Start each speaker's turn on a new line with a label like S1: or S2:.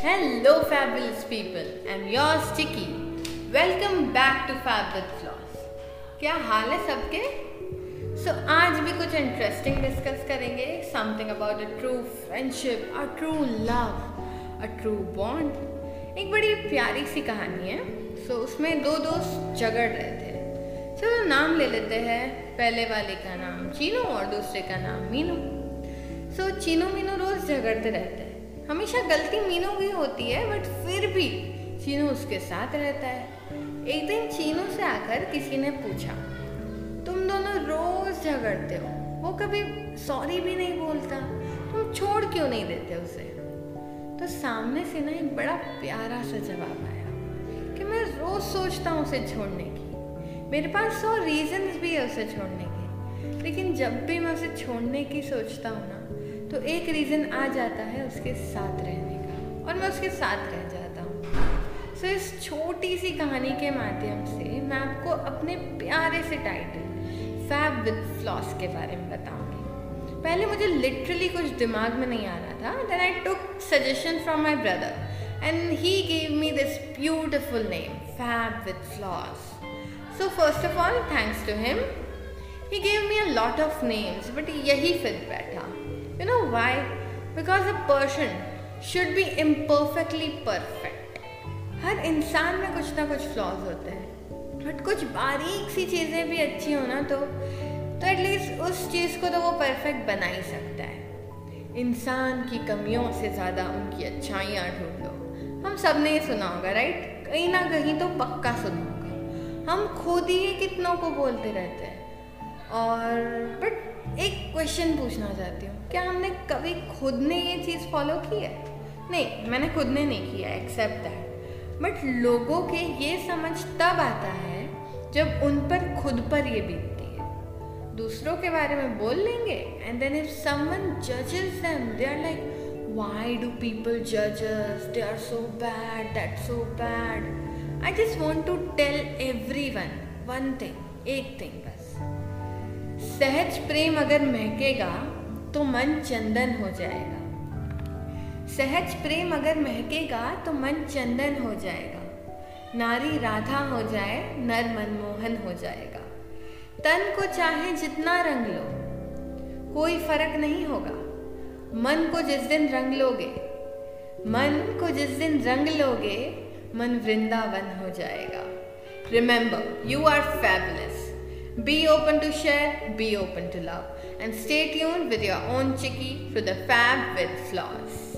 S1: fabulous people. I'm yours, Chicky. Welcome back to Fab with क्या हाल है सबके? सो so, आज भी कुछ इंटरेस्टिंग डिस्कस करेंगे. Something about a true friendship a true love a true bond एक बड़ी प्यारी सी कहानी है. सो so, उसमें दो दोस्त झगड़ रहे थे. चलो so, नाम ले लेते हैं. पहले वाले का नाम चीनू और दूसरे का नाम मीनू. सो so, चीनू मीनू रोज झगड़ते रहते हैं. हमेशा गलती मीनू की होती है बट फिर भी चीनू उसके साथ रहता है। एक दिन चीनू से आकर किसी ने पूछा, तुम दोनों रोज झगड़ते हो? वो कभी सॉरी भी नहीं बोलता। तुम छोड़ क्यों नहीं देते उसे? तो सामने से ना एक बड़ा प्यारा सा जवाब आया कि मैं रोज सोचता हूँ उसे छोड़ने की। मेरे पास सौ रीजंस भी है उसे छोड़ने के। लेकिन जब भी मैं उसे छोड़ने की सोचता हूँ ना तो एक रीज़न आ जाता है उसके साथ रहने का। और मैं उसके साथ रह जाता हूँ। सो so, इस छोटी सी कहानी के माध्यम से मैं आपको अपने प्यारे से टाइटल फैब विद फ्लॉस के बारे में बताऊँगी। पहले मुझे लिटरली कुछ दिमाग में नहीं आ रहा था। Then I took suggestion from my brother and he gave me this beautiful name Fab with Floss so first of all thanks to him he gave me a lot of names but यही fit बैठा। Why? Because a person should be imperfectly perfect. हर इंसान में कुछ ना कुछ flaws होते हैं। बट कुछ बारीक सी चीज़ें भी अच्छी हो ना तो तो उस चीज़ को तो वो परफेक्ट बना ही सकता है। इंसान की कमियों से ज़्यादा उनकी अच्छाइयाँ ढूंढो हम सबने ये सुना होगा राइट कहीं ना कहीं तो पक्का सुना होगा। हम खुद ही कितनों को बोलते रहते हैं। और बट एक क्वेश्चन पूछना चाहती हूँ। क्या हमने कभी खुद ने ये चीज़ फॉलो की है? नहीं, मैंने खुद ने नहीं किया एक्सेप्ट दैट बट लोगों के ये समझ तब आता है जब उन पर खुद पर ये बीतती है। दूसरों के बारे में बोल लेंगे एंड देन इफ़ समवन जजेस them they are like why do people judge us? They are so bad, that's so bad. I just want to tell one one thing, एक थिंग बस। सहज प्रेम अगर महकेगा तो मन चंदन हो जाएगा। सहज प्रेम अगर महकेगा तो मन चंदन हो जाएगा। नारी राधा हो जाए, नर मनमोहन हो जाएगा। तन को चाहे जितना रंग लो, कोई फ़र्क नहीं होगा। मन को जिस दिन रंग लोगे, मन को जिस दिन रंग लोगे, मन वृंदावन हो जाएगा। Remember you are fabulous Be open to share, be open to love, and stay tuned with your own Chicky for the Fab with Flaws.